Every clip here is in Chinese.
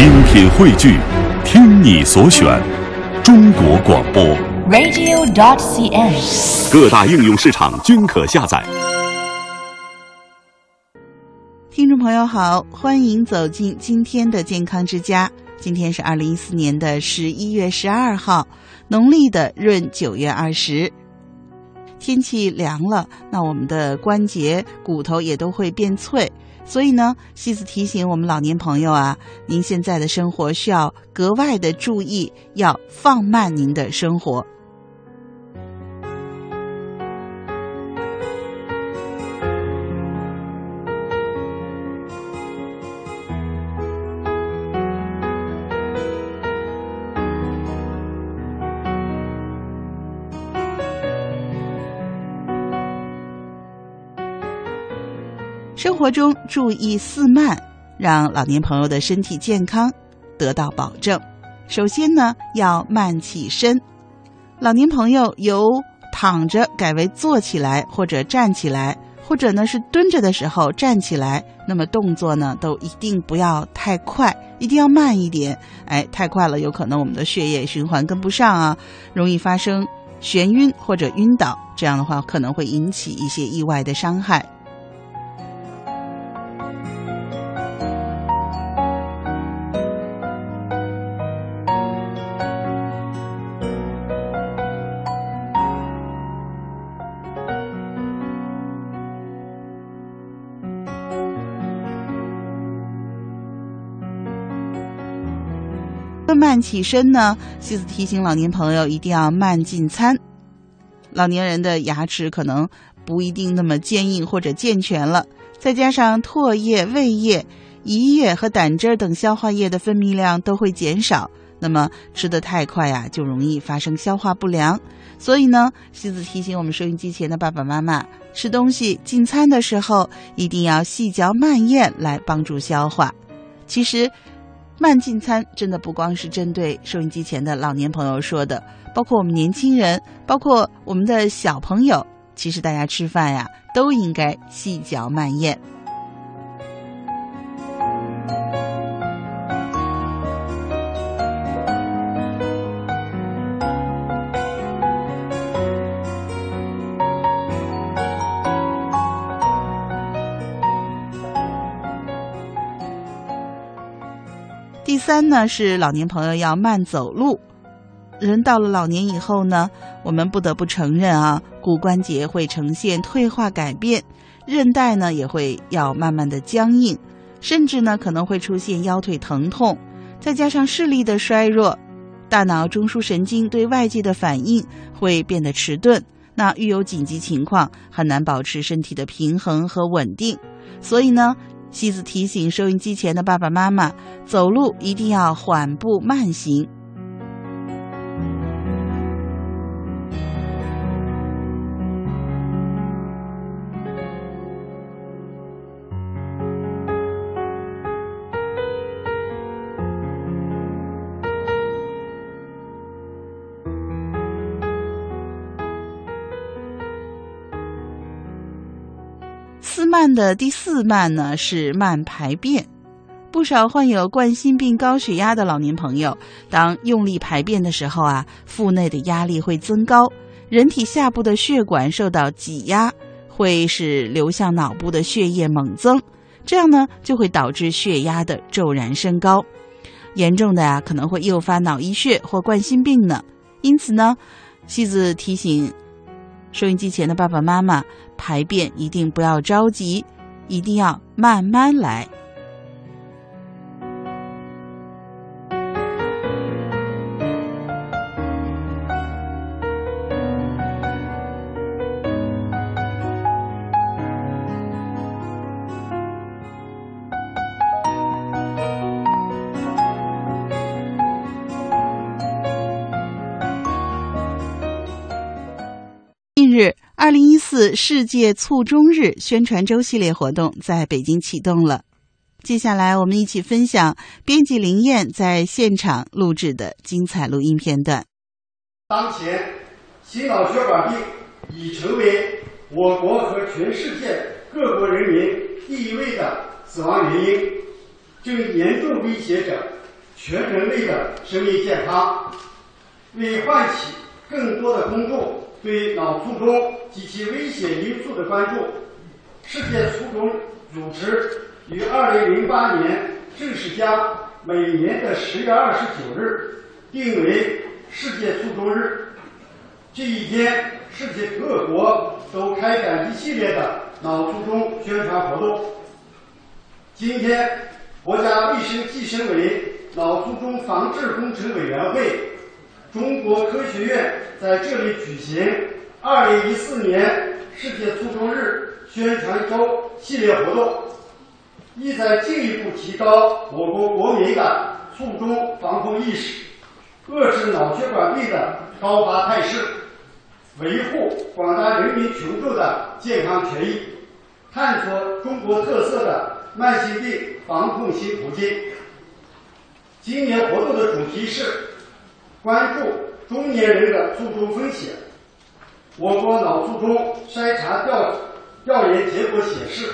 精品汇聚，听你所选，中国广播。radio.dot.cn，。各大应用市场均可下载。听众朋友好，欢迎走进今天的健康之家。今天是二零一四年的十一月十二号，农历的闰九月二十。天气凉了，那我们的关节、骨头也都会变脆，所以呢，西子提醒我们老年朋友啊，您现在的生活需要格外的注意，要放慢您的生活。生活中注意四慢，让老年朋友的身体健康得到保证。首先呢，要慢起身。老年朋友由躺着改为坐起来或者站起来，或者呢是蹲着的时候站起来，那么动作呢都一定不要太快，一定要慢一点。哎，太快了，有可能我们的血液循环跟不上啊，容易发生眩晕或者晕倒。这样的话可能会引起一些意外的伤害。起身呢，西子提醒老年朋友一定要慢进餐。老年人的牙齿可能不一定那么坚硬或者健全了，再加上唾液、胃液、胰液和胆汁等消化液的分泌量都会减少，那么吃得太快呀、啊，就容易发生消化不良。所以呢，西子提醒我们收音机前的爸爸妈妈，吃东西进餐的时候一定要细嚼慢咽来帮助消化。其实。慢进餐真的不光是针对收音机前的老年朋友说的，包括我们年轻人，包括我们的小朋友，其实大家吃饭呀都应该细嚼慢咽。三呢是老年朋友要慢走路。人到了老年以后呢，我们不得不承认啊，骨关节会呈现退化改变，韧带呢也会要慢慢的僵硬，甚至呢可能会出现腰腿疼痛，再加上视力的衰弱，大脑中枢神经对外界的反应会变得迟钝。那遇有紧急情况，很难保持身体的平衡和稳定，所以呢。西子提醒收音机前的爸爸妈妈，走路一定要缓步慢行。慢的第四慢呢是慢排便。不少患有冠心病、高血压的老年朋友，当用力排便的时候啊，腹内的压力会增高，人体下部的血管受到挤压，会使流向脑部的血液猛增，这样呢就会导致血压的骤然升高，严重的呀、啊、可能会诱发脑溢血或冠心病呢。因此呢，西子提醒收音机前的爸爸妈妈。排便一定不要着急，一定要慢慢来。二零一四世界卒中日宣传周系列活动在北京启动了。接下来，我们一起分享编辑林燕在现场录制的精彩录音片段。当前，心脑血管病已成为我国和全世界各国人民第一位的死亡原因，正严重威胁着全人类的生命健康，为唤起更多的公众对脑卒中及其危险因素的关注，世界卒中组织于二零零八年正式将每年的十月二十九日定为世界卒中日。这一天，世界各国都开展一系列的脑卒中宣传活动。今天，国家卫生计生委脑卒中防治工程委员会、中国科学院在这里举行二零一四年世界卒中日宣传周系列活动，意在进一步提高我国国民的卒中防控意识，遏制脑血管病的高发态势，维护广大人民群众的健康权益，探索中国特色的慢性病防控新途径。今年活动的主题是关注中年人的卒中风险。我国脑卒中筛查调调研结果显示，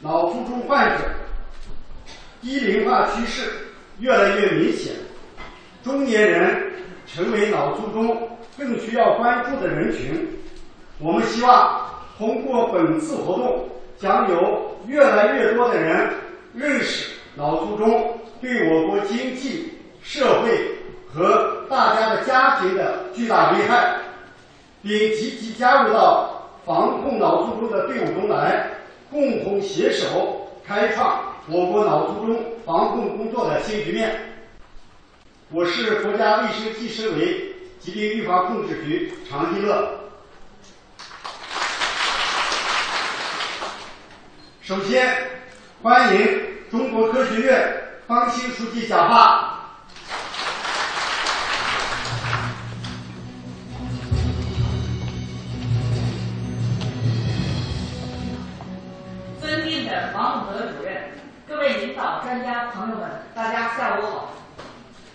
脑卒中患者低龄化趋势越来越明显，中年人成为脑卒中更需要关注的人群。我们希望通过本次活动，将有越来越多的人认识脑卒中对我国经济社会和大家的家庭的巨大危害，并积极加入到防控脑卒中的队伍中来，共同携手开创我国脑卒中防控工作的新局面。我是国家卫生计生委疾病预防控制局常继乐。首先，欢迎中国科学院方兴书记讲话。王永德主任、各位领导、专家朋友们，大家下午好。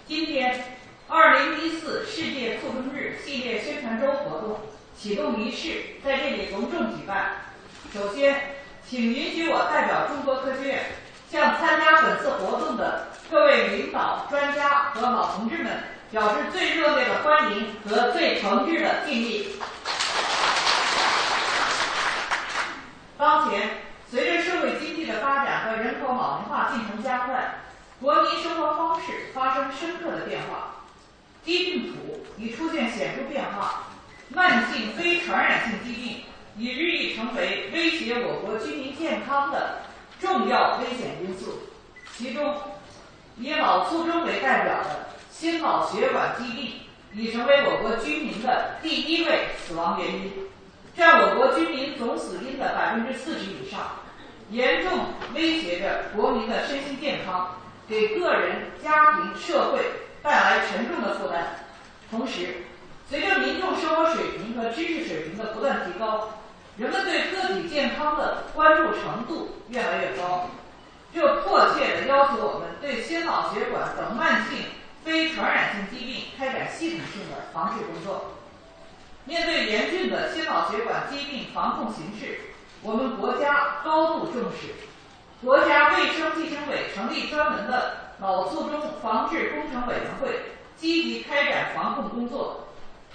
今天，二零一四世界卒中日系列宣传周活动启动仪式在这里隆重举办。首先，请允许我代表中国科学院，向参加本次活动的各位领导、专家和老同志们表示最热烈的欢迎和最诚挚的敬意。当前，随着社会经济的发展和人口老龄化进程加快，国民生活方式发生深刻的变化，疾病谱已出现显著变化，慢性非传染性疾病已日益成为威胁我国居民健康的重要危险因素。其中，以脑卒中为代表的心脑血管疾病已成为我国居民的第一位死亡原因。占我国居民总死因的百分之四十以上，严重威胁着国民的身心健康，给个人、家庭、社会带来沉重的负担。同时，随着民众生活水平和知识水平的不断提高，人们对个体健康的关注程度越来越高，这迫切地要求我们对心脑血管等慢性非传染性疾病开展系统性的防治工作。面对严峻的心脑血管疾病防控形势，我们国家高度重视。国家卫生计生委成立专门的脑卒中防治工程委员会，积极开展防控工作。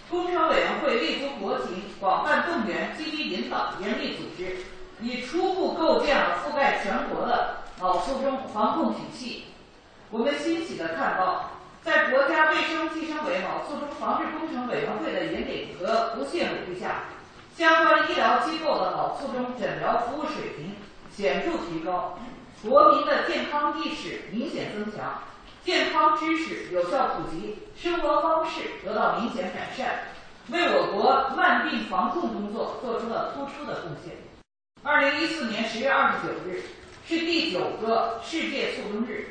工程委员会立足国情，广泛动员，积极引导，严厉组织，已初步构建了覆盖全国的脑卒中防控体系。我们欣喜地看到。在国家卫生计生委脑卒中防治工程委员会的引领和不懈努力下，相关医疗机构的脑卒中诊疗服务水平显著提高，国民的健康意识明显增强，健康知识有效普及，生活方式得到明显改善，为我国慢病防控工作做出了突出的贡献。二零一四年十月二十九日是第九个世界卒中日，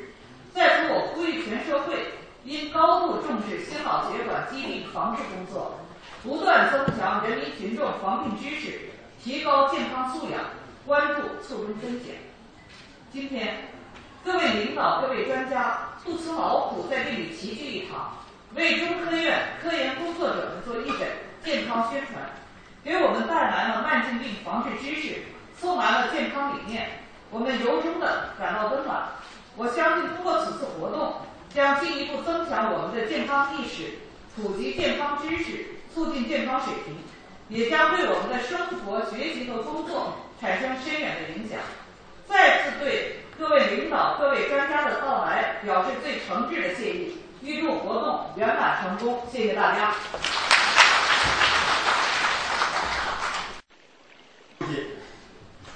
在此我呼吁全社会。应高度重视心脑血管疾病防治工作，不断增强人民群众防病知识，提高健康素养，关注卒中风险。今天，各位领导、各位专家不辞劳苦在这里齐聚一堂，为中科院科研工作者们做一诊健康宣传，给我们带来了慢性病防治知识，充满了健康理念，我们由衷的感到温暖。我相信通过此次活动。将进一步增强我们的健康意识，普及健康知识，促进健康水平，也将对我们的生活、学习和工作产生深远的影响。再次对各位领导、各位专家的到来表示最诚挚的谢意，预祝活动圆满成功。谢谢大家。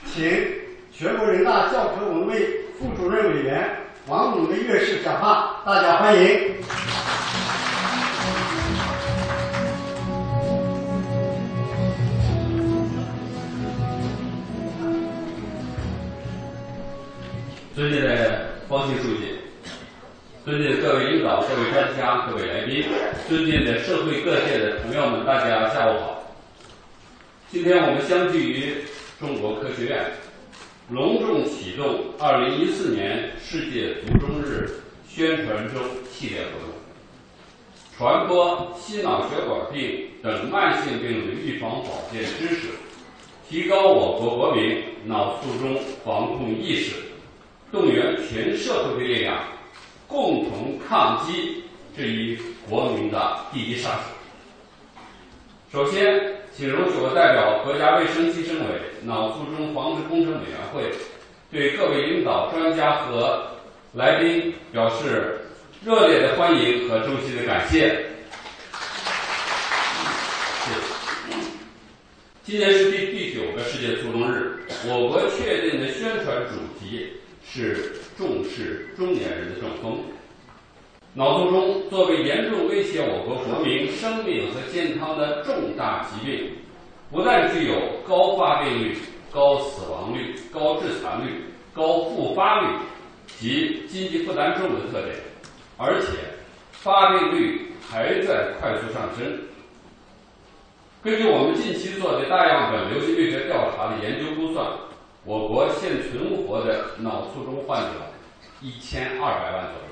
请全国人大教科文卫副主任委员王猛的院士讲话，大家欢迎。尊敬的方庆书记，尊敬的各位领导、各位专家、各位来宾，尊敬的社会各界的朋友们，大家下午好。今天我们相聚于中国科学院，隆重启动2014年世界卒中日宣传周系列活动，传播心脑血管病等慢性病的预防保健知识，提高我国国民脑卒中防控意识，动员全社会的力量，共同抗击这一国民的第一杀手。首先，请容许我代表国家卫生计生委脑卒中防治工程委员会，对各位领导、专家和来宾表示热烈的欢迎和衷心的感谢。谢谢。今年是第第九个世界卒中日，我国确定的宣传主题是重视中年人的中风。脑卒中作为严重威胁我国国民生命和健康的重大疾病，不但具有高发病率、高死亡率、高致残率、高复发率及经济负担重的特点，而且发病率还在快速上升。根据我们近期做的大样本流行病学调查的研究估算，我国现存活的脑卒中患者一千二百万左右。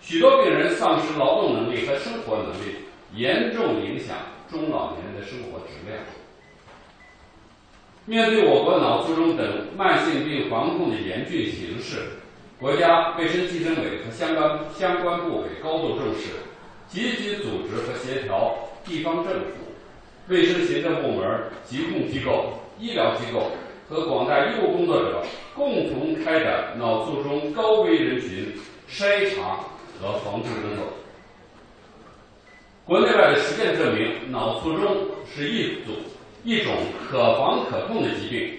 许多病人丧失劳动能力和生活能力，严重影响中老年人的生活质量。面对我国脑卒中等慢性病防控的严峻形势，国家卫生计生委和相关相关部委高度重视，积极组织和协调地方政府、卫生行政部门、疾控机构、医疗机构和广大医务工作者共同开展脑卒中高危人群筛查。和防治工作，国内外的实践证明，脑卒中是一组一种可防可控的疾病。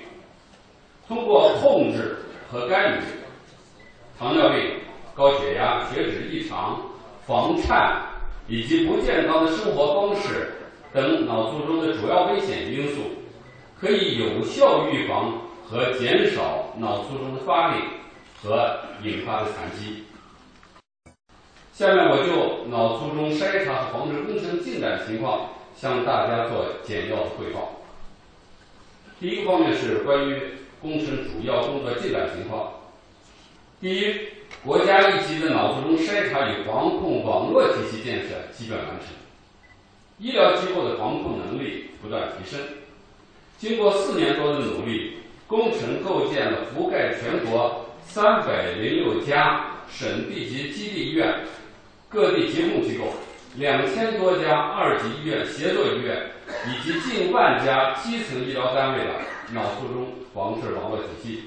通过控制和干预，糖尿病、高血压、血脂异常、房颤以及不健康的生活方式等脑卒中的主要危险因素，可以有效预防和减少脑卒中的发病和引发的残疾。下面我就脑卒中筛查和防治工程进展情况向大家做简要的汇报。第一个方面是关于工程主要工作进展情况。第一，国家一级的脑卒中筛查与防控网络体系建设基本完成，医疗机构的防控能力不断提升。经过四年多的努力，工程构建了覆盖全国三百零六家省地级基地医院。各地疾控机构、两千多家二级医院、协作医院以及近万家基层医疗单位的脑卒中防治网络体系，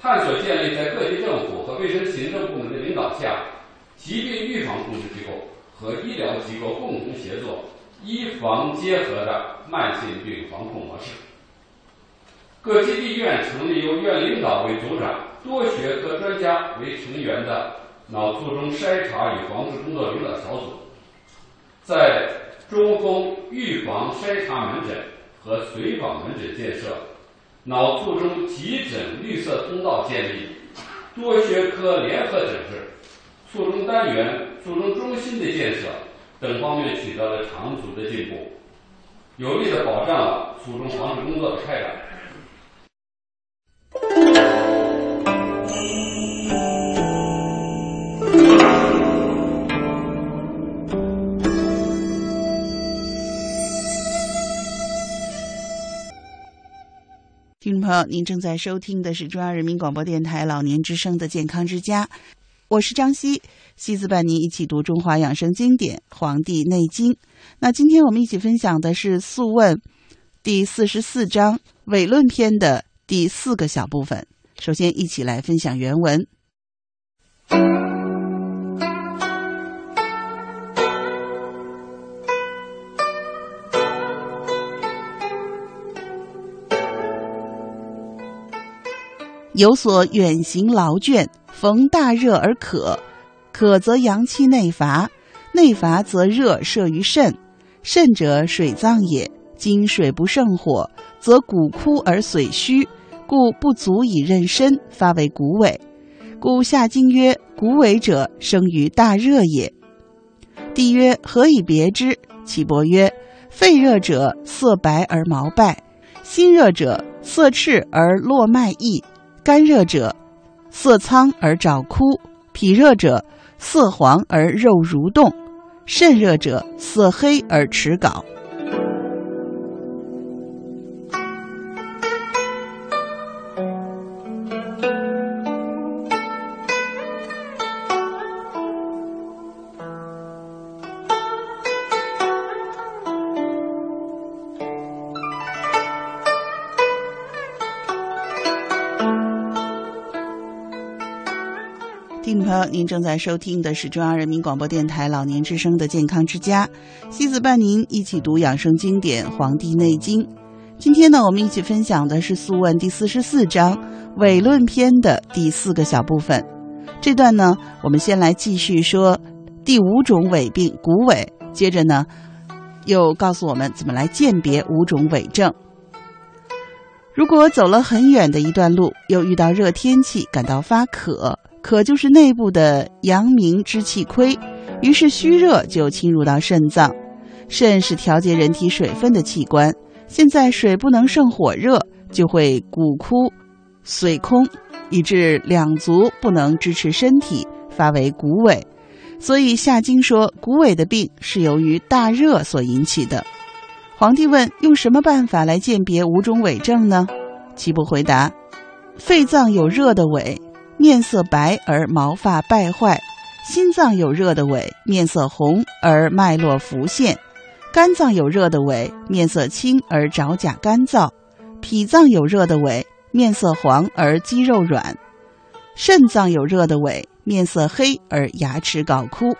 探索建立在各级政府和卫生行政部门的领导下，疾病预防控制机构和医疗机构共同协作、医防结合的慢性病防控模式。各基地医院成立由院领导为组长、多学科专家为成员的。脑卒中筛查与防治工作领导小组在中风预防筛查门诊和随访门诊建设、脑卒中急诊绿色通道建立、多学科联合诊治、卒中单元、卒中中心的建设等方面取得了长足的进步，有力的保障了卒中防治工作的开展。听众朋友，您正在收听的是中央人民广播电台老年之声的健康之家。我是张希，西子伴您一起读中华养生经典《黄帝内经》。那今天我们一起分享的是《素问》第四十四章《伪论篇》的第四个小部分。首先，一起来分享原文。有所远行劳倦，逢大热而渴，渴则阳气内乏，内乏则热摄于肾，肾者水脏也。经水不胜火，则骨枯而髓虚，故不足以任身，发为骨痿。故下经曰：骨痿者，生于大热也。帝曰：何以别之？岐伯曰：肺热者，色白而毛败；心热者，色赤而络脉溢。肝热者，色苍而爪枯；脾热者，色黄而肉蠕动；肾热者，色黑而齿槁。您正在收听的是中央人民广播电台老年之声的健康之家，西子伴您一起读养生经典《黄帝内经》。今天呢，我们一起分享的是《素问》第四十四章《伪论篇》的第四个小部分。这段呢，我们先来继续说第五种伪病——骨痿。接着呢，又告诉我们怎么来鉴别五种伪症。如果走了很远的一段路，又遇到热天气，感到发渴。可就是内部的阳明之气亏，于是虚热就侵入到肾脏。肾是调节人体水分的器官，现在水不能胜火热，就会骨枯、髓空，以致两足不能支持身体，发为骨痿。所以《夏经》说，骨痿的病是由于大热所引起的。皇帝问：用什么办法来鉴别五种痿症呢？岐伯回答：肺脏有热的痿。面色白而毛发败坏，心脏有热的痿，面色红而脉络浮现；肝脏有热的痿，面色青而爪甲干燥；脾脏有热的痿，面色黄而肌肉软；肾脏有热的痿，面色黑而牙齿槁枯。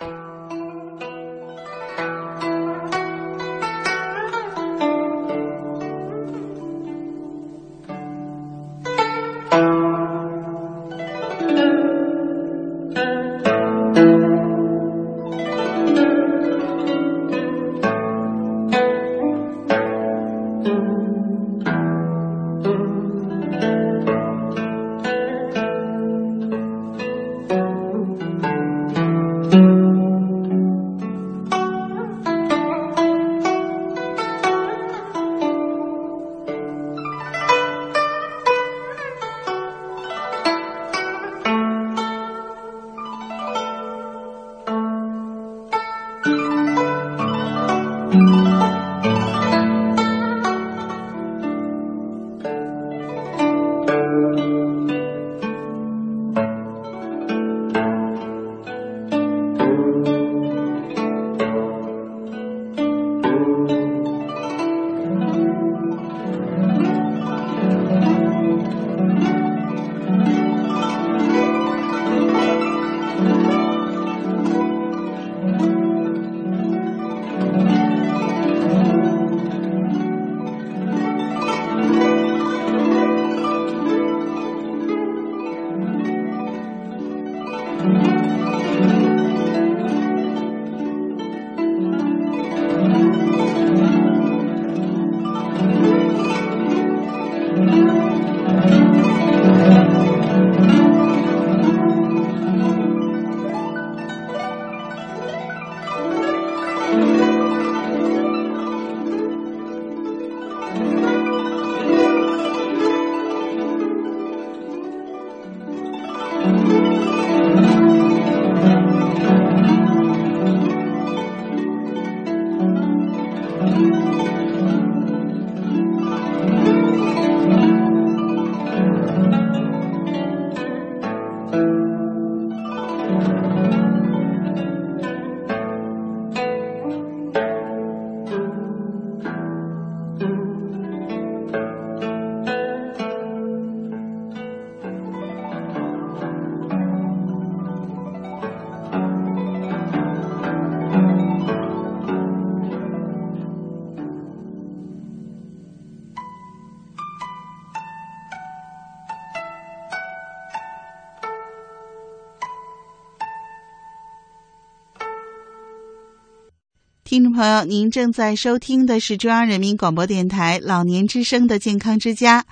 听众朋友，您正在收听的是中央人民广播电台老年之声的健康之家。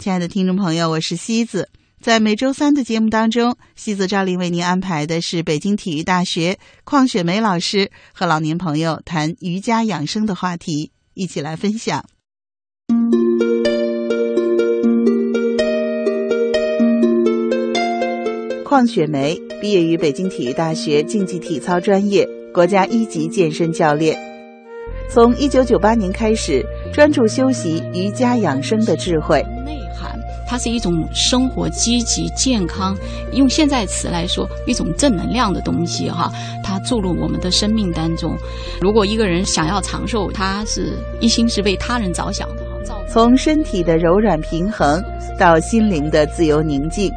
亲爱的听众朋友，我是西子。在每周三的节目当中，西子赵琳为您安排的是北京体育大学邝雪梅老师和老年朋友谈瑜伽养生的话题，一起来分享。邝雪梅毕业于北京体育大学竞技体操专业，国家一级健身教练。从一九九八年开始，专注修习瑜伽养生的智慧。内涵，它是一种生活积极健康，用现在词来说，一种正能量的东西哈。它注入我们的生命当中。如果一个人想要长寿，他是一心是为他人着想的。从身体的柔软平衡到心灵的自由宁静，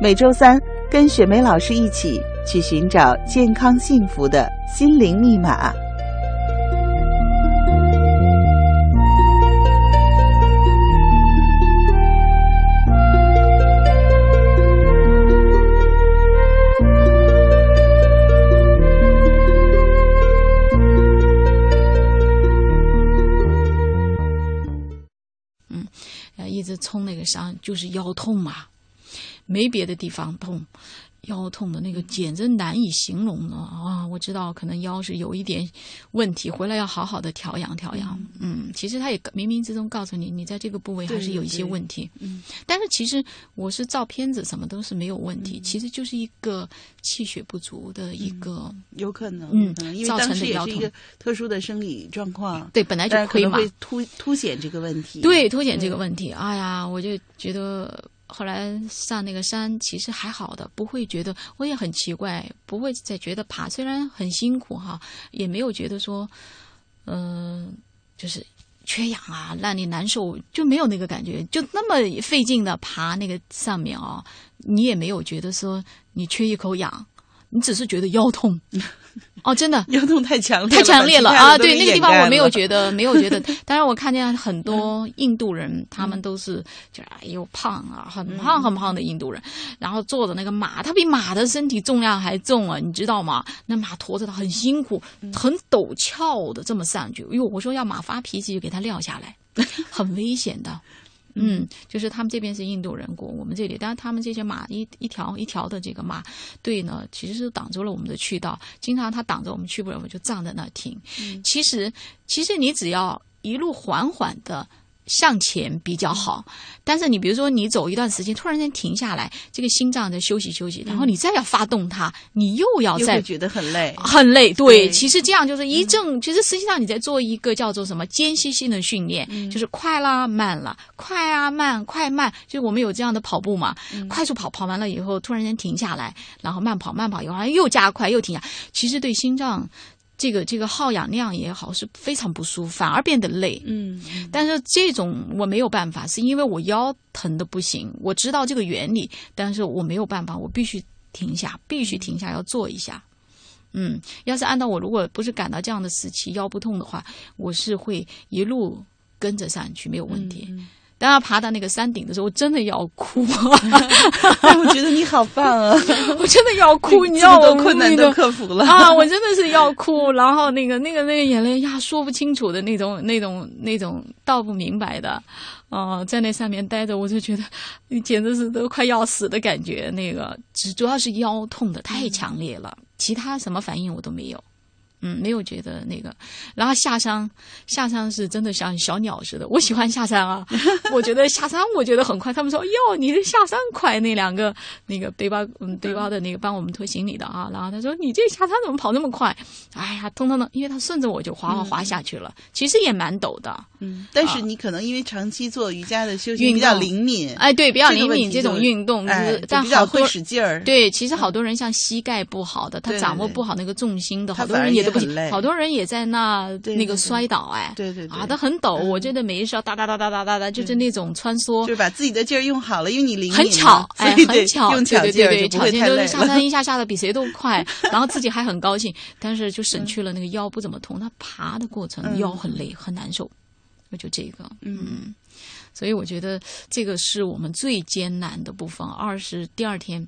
每周三跟雪梅老师一起去寻找健康幸福的心灵密码。嗯，一直冲那个伤就是腰痛嘛，没别的地方痛。腰痛的那个简直难以形容了啊！我知道可能腰是有一点问题，回来要好好的调养调养。嗯，其实他也冥冥之中告诉你，你在这个部位还是有一些问题。嗯，但是其实我是照片子，什么都是没有问题，其实就是一个气血不足的一个有可能，嗯，因为当时也是一个特殊的生理状况，对，本来就亏嘛，会凸凸显这个问题，对，凸显这个问题。哎呀，我就觉得。后来上那个山其实还好的，不会觉得我也很奇怪，不会再觉得爬虽然很辛苦哈，也没有觉得说，嗯，就是缺氧啊，让你难受，就没有那个感觉，就那么费劲的爬那个上面啊，你也没有觉得说你缺一口氧，你只是觉得腰痛。哦，真的腰痛太强烈，太强烈了啊！对，那个地方我没有觉得，没有觉得。当然，我看见很多印度人，他们都是就哎呦胖啊，很胖很胖的印度人，然后坐的那个马，他比马的身体重量还重啊，你知道吗？那马驮着他很辛苦，很陡峭的这么上去。哎呦，我说要马发脾气就给他撂下来，很危险的。嗯，就是他们这边是印度人国，我们这里，但是他们这些马一一条一条的这个马队呢，其实是挡住了我们的去道，经常他挡着我们去不了，我们就站在那停。其实，其实你只要一路缓缓的。向前比较好，但是你比如说你走一段时间，突然间停下来，这个心脏在休息休息，然后你再要发动它，你又要再觉得很累，很累。对，其实这样就是一正，其实实际上你在做一个叫做什么间歇性的训练，就是快啦慢了，快啊慢，快慢，就是我们有这样的跑步嘛，快速跑跑完了以后，突然间停下来，然后慢跑慢跑以后又加快又停下，其实对心脏。这个这个耗氧量也好是非常不舒服，反而变得累。嗯，但是这种我没有办法，是因为我腰疼的不行。我知道这个原理，但是我没有办法，我必须停下，必须停下要做一下。嗯，要是按照我如果不是赶到这样的时期腰不痛的话，我是会一路跟着上去没有问题。当他爬到那个山顶的时候，我真的要哭。我觉得你好棒啊！我真的要哭，你知道我困难都克服了啊！我真的是要哭，然后那个那个那个眼泪呀，说不清楚的那种那种那种道不明白的，啊，在那上面待着，我就觉得你简直是都快要死的感觉。那个只主要是腰痛的太强烈了，其他什么反应我都没有。嗯，没有觉得那个，然后下山，下山是真的像小鸟似的。我喜欢下山啊，我觉得下山我觉得很快。他们说哟，你这下山快，那两个那个背包嗯背包的那个帮我们推行李的啊。然后他说你这下山怎么跑那么快？哎呀，通通的，因为他顺着我就滑滑滑下去了。其实也蛮陡的，嗯，但是你可能因为长期做瑜伽的休息比较灵敏，哎，对，比较灵敏这种运动，哎，比较会使劲儿。对，其实好多人像膝盖不好的，他掌握不好那个重心的，好多人也都。好多人也在那那个摔倒哎，对对对，啊，他很陡，我觉得每一时哒哒哒哒哒哒哒，就是那种穿梭，就把自己的劲儿用好了，因为你灵很巧，哎，很巧，用巧劲儿就不会太累。下山 一下下的比谁都快，然后自己还很高兴，但是就省去了那个腰不怎么痛，他爬的过程腰很累很难受。就这个，嗯。所以我觉得这个是我们最艰难的部分。二是第二天，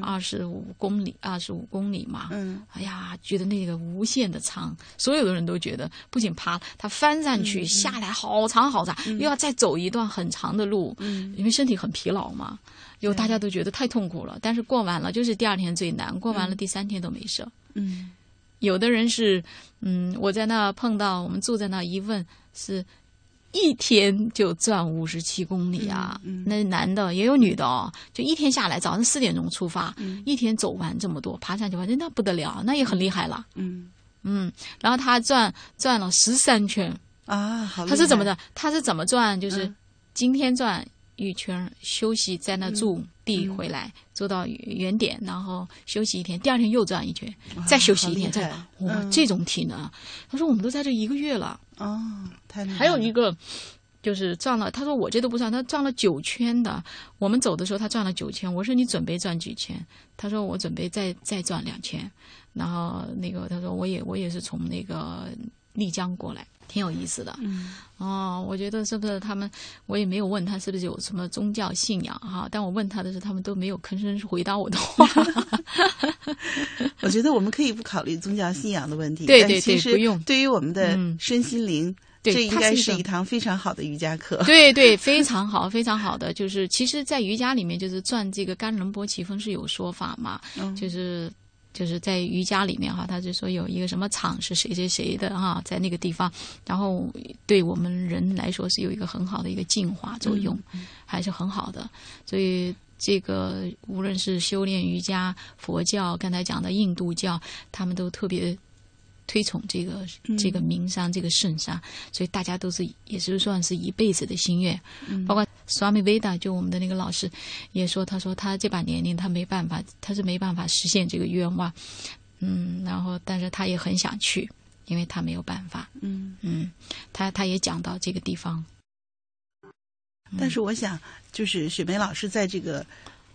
二十五公里，二十五公里嘛。嗯，哎呀，觉得那个无限的长，所有的人都觉得，不仅爬，他翻上去下来好长好长，又要再走一段很长的路。嗯，因为身体很疲劳嘛，有大家都觉得太痛苦了。但是过完了，就是第二天最难，过完了第三天都没事。嗯，有的人是，嗯，我在那碰到，我们住在那一问是。一天就转五十七公里啊！那男的也有女的哦，就一天下来，早上四点钟出发，一天走完这么多，爬上去反正那不得了，那也很厉害了。嗯嗯，然后他转转了十三圈啊，他是怎么的？他是怎么转？就是今天转一圈，休息在那住地回来，坐到原点，然后休息一天，第二天又转一圈，再休息一天，再哇，这种体能。他说我们都在这一个月了。哦，太还有一个就是转了，他说我这都不算，他转了九圈的。我们走的时候他转了九圈，我说你准备转几圈？他说我准备再再转两圈。然后那个他说我也我也是从那个丽江过来，挺有意思的。嗯，哦，我觉得是不是他们？我也没有问他是不是有什么宗教信仰哈，但我问他的是，他们都没有吭声回答我的话。我觉得我们可以不考虑宗教信仰的问题，对对对，不用。对于我们的身心灵，这应该是一堂非常好的瑜伽课。对对，非常好，非常好的。就是其实，在瑜伽里面，就是转这个甘仁波奇峰是有说法嘛，嗯就是就是在瑜伽里面哈，他就说有一个什么场是谁谁谁的哈，在那个地方，然后对我们人来说是有一个很好的一个净化作用，还是很好的，所以。这个无论是修炼瑜伽、佛教，刚才讲的印度教，他们都特别推崇这个这个名山、这个圣山，所以大家都是也是算是一辈子的心愿。包括 Swami Veda，就我们的那个老师也说，他说他这把年龄他没办法，他是没办法实现这个愿望。嗯，然后但是他也很想去，因为他没有办法。嗯嗯，他他也讲到这个地方。但是我想，就是雪梅老师在这个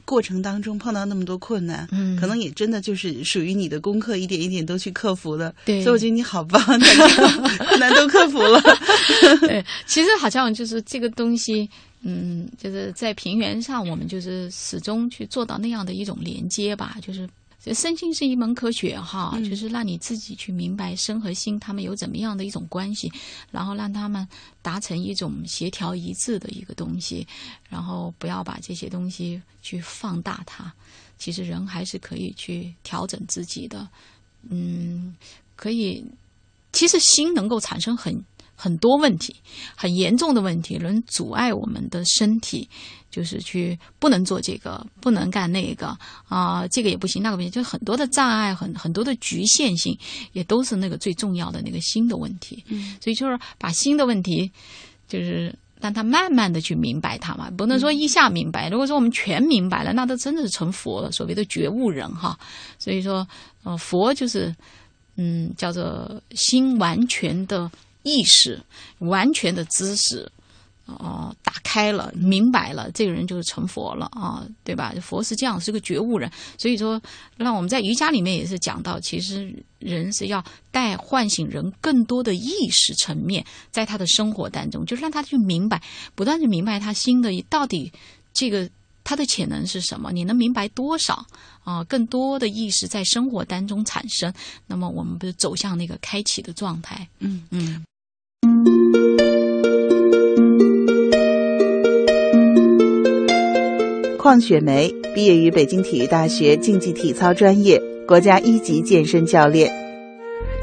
过程当中碰到那么多困难，嗯，可能也真的就是属于你的功课，一点一点都去克服的。对，所以我觉得你好棒，困难都克服了。对，其实好像就是这个东西，嗯，就是在平原上，我们就是始终去做到那样的一种连接吧，就是。身心是一门科学哈，就是让你自己去明白身和心他们有怎么样的一种关系，然后让他们达成一种协调一致的一个东西，然后不要把这些东西去放大它。其实人还是可以去调整自己的，嗯，可以。其实心能够产生很很多问题，很严重的问题，能阻碍我们的身体。就是去不能做这个，不能干那个啊，这个也不行，那个不行，就很多的障碍，很很多的局限性，也都是那个最重要的那个心的问题。嗯，所以就是把心的问题，就是让他慢慢的去明白它嘛，不能说一下明白。如果说我们全明白了，那都真的是成佛了，所谓的觉悟人哈。所以说，呃，佛就是嗯，叫做心完全的意识，完全的知识。哦，打开了，明白了，这个人就是成佛了啊，对吧？佛是这样，是个觉悟人。所以说，那我们在瑜伽里面也是讲到，其实人是要带唤醒人更多的意识层面，在他的生活当中，就是让他去明白，不断去明白他心的到底这个他的潜能是什么，你能明白多少啊？更多的意识在生活当中产生，那么我们不是走向那个开启的状态？嗯嗯。邝雪梅毕业于北京体育大学竞技体操专业，国家一级健身教练。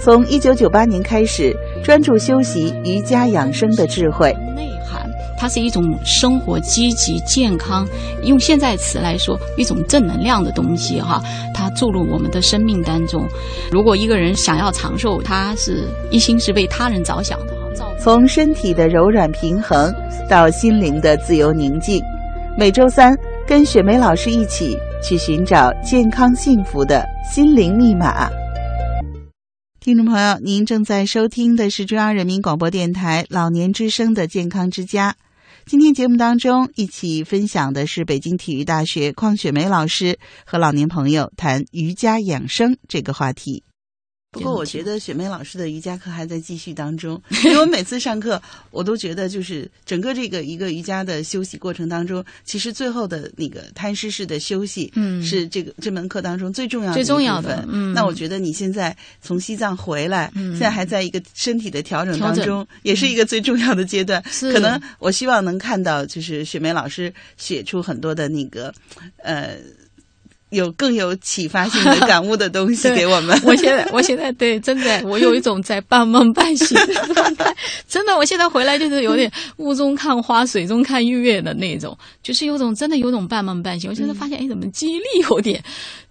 从一九九八年开始，专注修习瑜伽养生的智慧内涵。它是一种生活积极健康，用现在词来说，一种正能量的东西哈。它注入我们的生命当中。如果一个人想要长寿，他是一心是为他人着想的。从身体的柔软平衡到心灵的自由宁静，每周三。跟雪梅老师一起去寻找健康幸福的心灵密码。听众朋友，您正在收听的是中央人民广播电台老年之声的健康之家。今天节目当中一起分享的是北京体育大学邝雪梅老师和老年朋友谈瑜伽养生这个话题。不过我觉得雪梅老师的瑜伽课还在继续当中，因为我每次上课，我都觉得就是整个这个一个瑜伽的休息过程当中，其实最后的那个摊尸式的休息，嗯是这个这门课当中最重要的最重要。的嗯那我觉得你现在从西藏回来，嗯现在还在一个身体的调整当中，也是一个最重要的阶段。是可能我希望能看到，就是雪梅老师写出很多的那个，呃。有更有启发性的感悟的东西 给我们。我现在，我现在对，真的，我有一种在半梦半醒的状态。真的，我现在回来就是有点雾中看花，水中看月的那种，就是有种真的有种半梦半醒。我现在发现，哎，怎么记忆力有点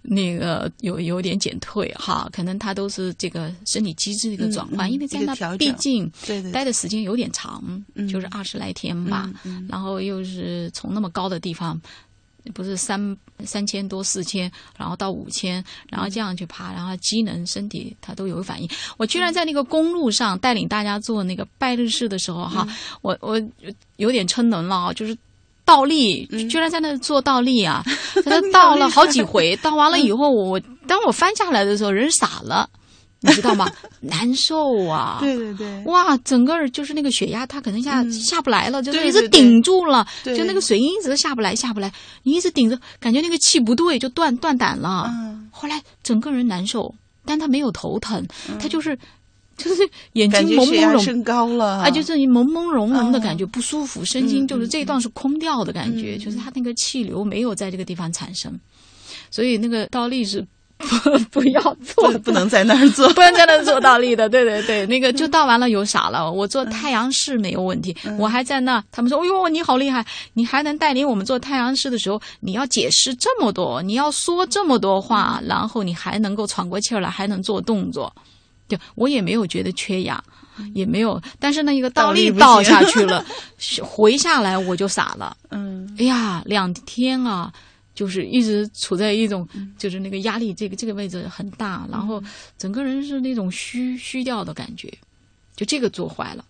那个有有点减退哈？可能它都是这个身体机制的一个转换，因为在那毕竟待的时间有点长，嗯就是二十来天吧，嗯然后又是从那么高的地方。不是三三千多四千，然后到五千，然后这样去爬，然后机能身体它都有反应。我居然在那个公路上带领大家做那个拜日式的时候，哈，我我有点撑能了啊，就是。倒立，居然在那做倒立啊！在那倒了好几回，倒 完了以后，我我当我翻下来的时候，人傻了，你知道吗？难受啊！对对对，哇，整个就是那个血压，它可能下、嗯。下不来了，就是一直顶住了，对。就那个水银一直下不来，下不来，你一直顶着，感觉那个气不对，就断断胆了。嗯。后来整个人难受，但他没有头疼，他就是 就是眼睛朦朦胧。升高了。啊，就是朦朦胧胧的哦感觉，不舒服，身心就是嗯这一段是空掉的感觉，嗯就是他那个气流没有在这个地方产生，所以那个倒立是不 不要做不不能在那儿做。不能在那儿做 倒立的，对对对，那个就倒完了有傻了。我做太阳式没有问题，我还在那，他们说：“哎呦，你好厉害，你还能带领我们做太阳式的时候，你要解释这么多，你要说这么多话，然后你还能够喘过气儿来，还能做动作。”就我也没有觉得缺氧，也没有，但是那一个倒立倒下去了，回下来我就傻了。嗯哎呀，两天啊，就是一直处在一种，就是那个压力，这个这个位置很大，然后整个人是那种虚虚掉的感觉，就这个做坏了，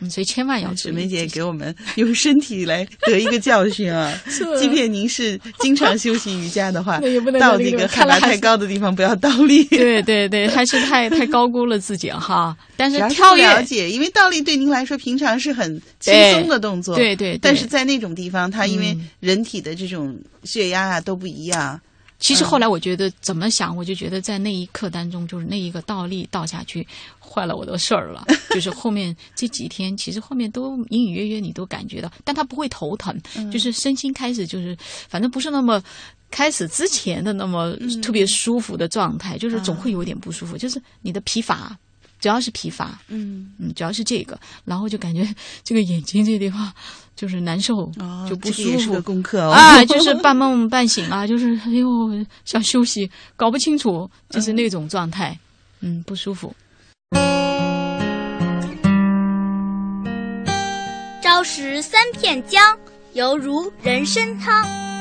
嗯，所以千万要注意。雪梅姐给我们用身体来得一个教训啊！即便您是经常休息瑜伽的话 那也不，能到在那个海拔太高的地方不要倒立。对对对，还是太太高估了自己哈。但是跳不了，解，因为倒立对您来说平常是很轻松的动作，对对对但是在那种地方，它因为嗯人体的这种血压啊都不一样，其实后来我觉得怎么想，我就觉得在那一刻当中，就是那一个倒立倒下去，坏了我的事儿了。就是后面这几天，其实后面都隐隐约约你都感觉到，但他不会头疼，就是身心开始就是反正不是那么。开始之前的那么特别舒服的状态，就是总会有点不舒服，就是你的疲乏，主要是疲乏，嗯，嗯，主要是这个，然后就感觉 这个眼睛这地方就是难受，哦，就不舒服这个也是个。功课哦。啊，就是半梦半醒啊，就是哎呦想休息，搞不清楚，就是那种状态，嗯，不舒服。朝食三片姜，犹如人参汤。